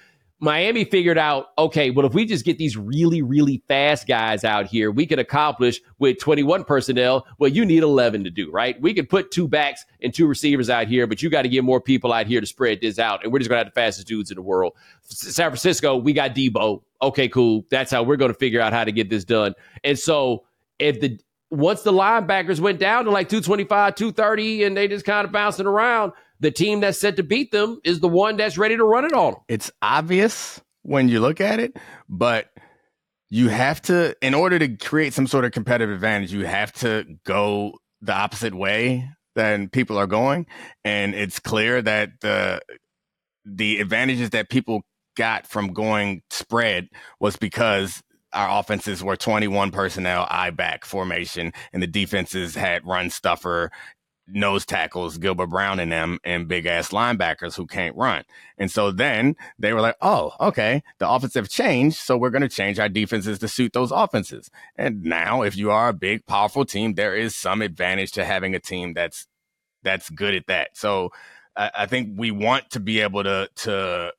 Miami figured out, okay, well, if we just get these really, really fast guys out here, we can accomplish with 21 personnel what you need 11 to do, right? We can put two backs and two receivers out here, but you got to get more people out here to spread this out. And we're just going to have the fastest dudes in the world. San Francisco, we got Deebo. Okay, cool. That's how we're going to figure out how to get this done. And so if the, once the linebackers went down to like 225, 230, and they just kind of bouncing around, the team that's set to beat them is the one that's ready to run it on them. It's obvious when you look at it, but you have to, in order to create some sort of competitive advantage, you have to go the opposite way than people are going. And it's clear that the the advantages that people got from going spread was because our offenses were 21 personnel, I back formation, and the defenses had run stuffer nose tackles, Gilbert Brown and them, and big ass linebackers who can't run. And so then they were like, oh, okay, the offense have changed. So we're going to change our defenses to suit those offenses. And now, if you are a big, powerful team, there is some advantage to having a team that's that's good at that. So I, I think we want to be able to to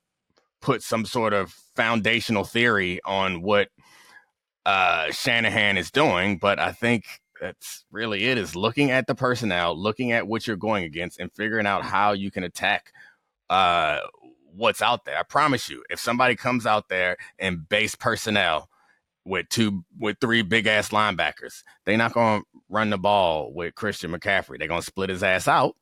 put some sort of foundational theory on what uh, Shanahan is doing, but I think that's really it is looking at the personnel, looking at what you're going against, and figuring out how you can attack uh, what's out there. I promise you, if somebody comes out there and base personnel with two with three big ass linebackers, they're not gonna run the ball with Christian McCaffrey. They're gonna split his ass out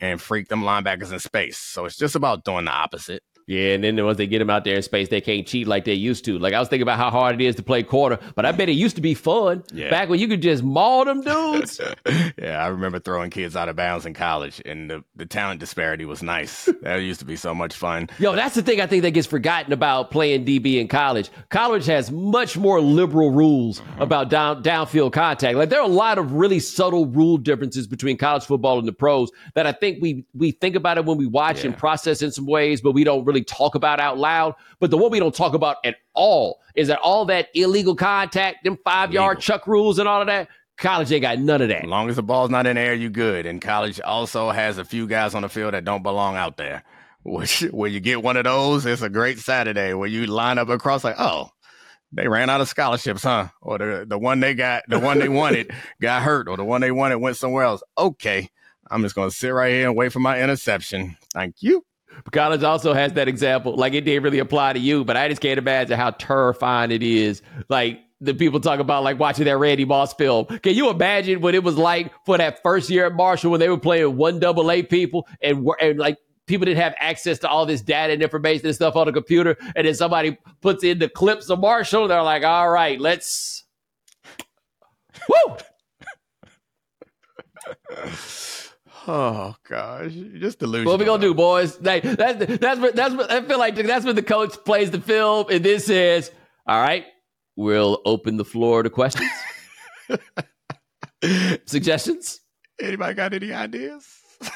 and freak them linebackers in space. So it's just about doing the opposite. Yeah, and then once they get them out there in space, they can't cheat like they used to. Like I was thinking about how hard it is to play quarter, but I bet it used to be fun yeah. back when you could just maul them dudes. yeah, I remember throwing kids out of bounds in college, and the, the talent disparity was nice. that used to be so much fun. Yo, that's the thing I think that gets forgotten about playing DB in college. College has much more liberal rules mm-hmm. about down downfield contact. Like there are a lot of really subtle rule differences between college football and the pros that I think we we think about it when we watch yeah. and process in some ways, but we don't really really talk about out loud. But the one we don't talk about at all is that all that illegal contact, them five yard chuck rules and all of that. College ain't got none of that. As long as the ball's not in the air, you good. And college also has a few guys on the field that don't belong out there. Which when you get one of those, it's a great Saturday where you line up across like, oh, they ran out of scholarships, huh? Or the the one they got, the one they wanted got hurt, or the one they wanted went somewhere else. Okay, I'm just gonna sit right here and wait for my interception. Thank you. College also has that example. Like it didn't really apply to you, but I just can't imagine how terrifying it is. Like the people talk about like watching that Randy Moss film. Can you imagine what it was like for that first year at Marshall when they were playing one double A people and and like people didn't have access to all this data and information and stuff on the computer, and then somebody puts in the clips of Marshall, and they're like, "All right, let's." Woo! Oh gosh, just delusional. What we gonna do, boys? Like, that's that's what that's what I feel like. That's when the coach plays the film, and this is "All right, we'll open the floor to questions, suggestions." Anybody got any ideas?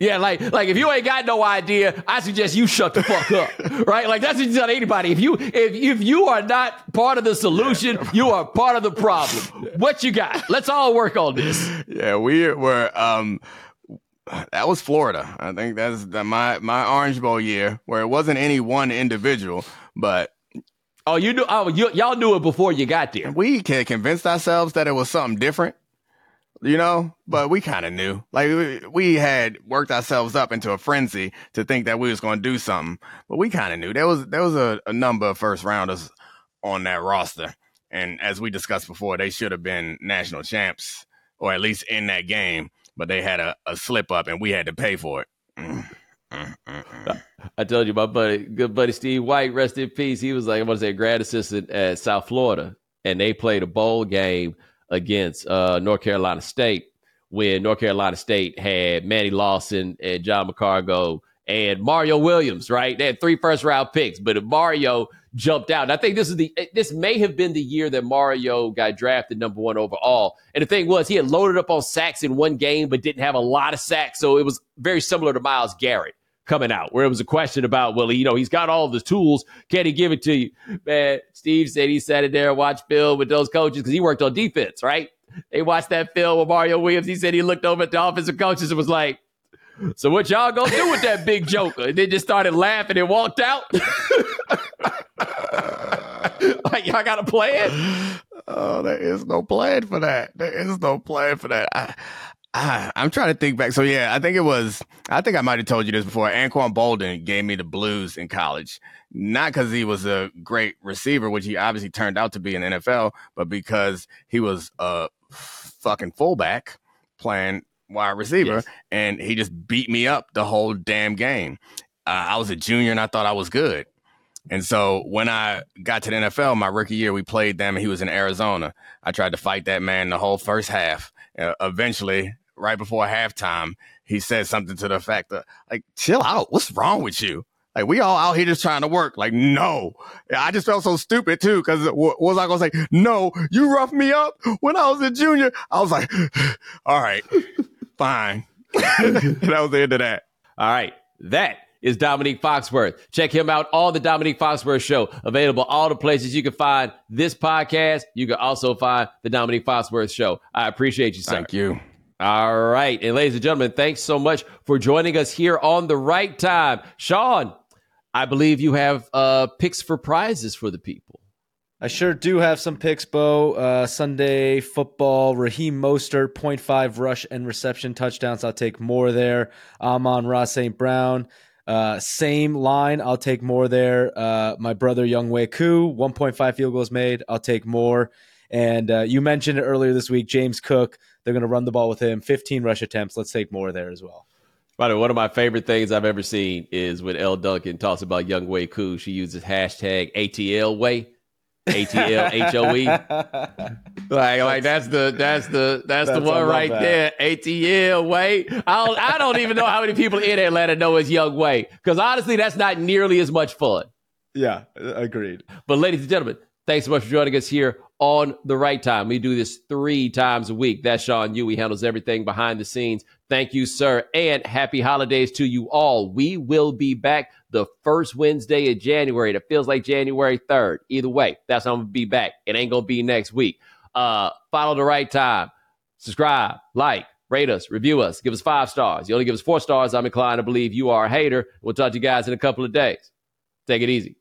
Yeah, like like if you ain't got no idea, I suggest you shut the fuck up. right? Like that's what you tell anybody. If you if if you are not part of the solution, you are part of the problem. What you got? Let's all work on this. Yeah, we were um that was Florida. I think that's the, my my Orange Bowl year where it wasn't any one individual, but Oh, you knew? Oh, you, y'all knew it before you got there. We convinced ourselves that it was something different, you know, but we kind of knew. Like we, had worked ourselves up into a frenzy to think that we was going to do something, but we kind of knew there was there was a, a, number of first rounders on that roster, and as we discussed before, they should have been national champs or at least in that game, but they had a, a slip up, and we had to pay for it. Mm, mm, mm, I told you, my buddy, good buddy Steve White, rest in peace. He was like, I want to say, grad assistant at South Florida, and they played a bowl game against uh, North Carolina State when North Carolina State had Manny Lawson and John McCargo and Mario Williams, right? They had three first round picks, but Mario jumped out. And I think this is the this may have been the year that Mario got drafted number one overall. And the thing was, he had loaded up on sacks in one game, but didn't have a lot of sacks. So it was very similar to Myles Garrett coming out, where it was a question about, well, you know, he's got all the tools. Can he give it to you? Man, Steve said he sat in there and watched film with those coaches because he worked on defense, right? They watched that film with Mario Williams. He said he looked over at the offensive coaches and was like, so what y'all gonna do with that big joker? And then just started laughing and walked out. like y'all got a plan? Oh, there is no plan for that. There is no plan for that. I, I, I'm trying to think back. So yeah, I think it was. I think I might have told you this before. Anquan Boldin gave me the blues in college, not because he was a great receiver, which he obviously turned out to be in the NFL, but because he was a fucking fullback playing wide receiver, yes. and he just beat me up the whole damn game. Uh, I was a junior, and I thought I was good. And so when I got to the NFL, my rookie year, we played them, and he was in Arizona. I tried to fight that man the whole first half. Uh, eventually, right before halftime, he said something to the effect of, like, chill out. What's wrong with you? Like, we all out here just trying to work. Like, no. I just felt so stupid too, because what was I going to say? No, you roughed me up when I was a junior. I was like, all right, fine. that was the end of that. All right. That is Domonique Foxworth. Check him out on the Domonique Foxworth Show. Available all the places you can find this podcast. You can also find the Domonique Foxworth Show. I appreciate you, sir. Thank you. All right. And ladies and gentlemen, thanks so much for joining us here on the right time. Sean, I believe you have uh, picks for prizes for the people. I sure do have some picks, Bo. Uh, Sunday football, Raheem Mostert, 0.5 rush and reception touchdowns. I'll take more there. Amon-Ra St. Brown. Uh, same line. I'll take more there. Uh, my brother Younghoe Koo, 1.5 field goals made. I'll take more. And uh, you mentioned it earlier this week, James Cook. They're going to run the ball with him. 15 rush attempts. Let's take more there as well. By the way, one of my favorite things I've ever seen is when Elle Duncan talks about Younghoe Koo. She uses hashtag ATL way. ATL H O E. Like, like that's the that's the that's, that's the one right that. there. ATL way. I don't I don't even know how many people in Atlanta know it's Way. Because honestly, that's not nearly as much fun. Yeah, agreed. But ladies and gentlemen, thanks so much for joining us here on the right time. We do this three times a week. That's Sean. He handles everything behind the scenes. Thank you, sir. And happy holidays to you all. We will be back the first Wednesday of January. It feels like January 3rd. Either way, that's how I'm going to be back. It ain't going to be next week. Uh, follow the right time. Subscribe, like, rate us, review us, give us five stars. You only give us four stars. I'm inclined to believe you are a hater. We'll talk to you guys in a couple of days. Take it easy.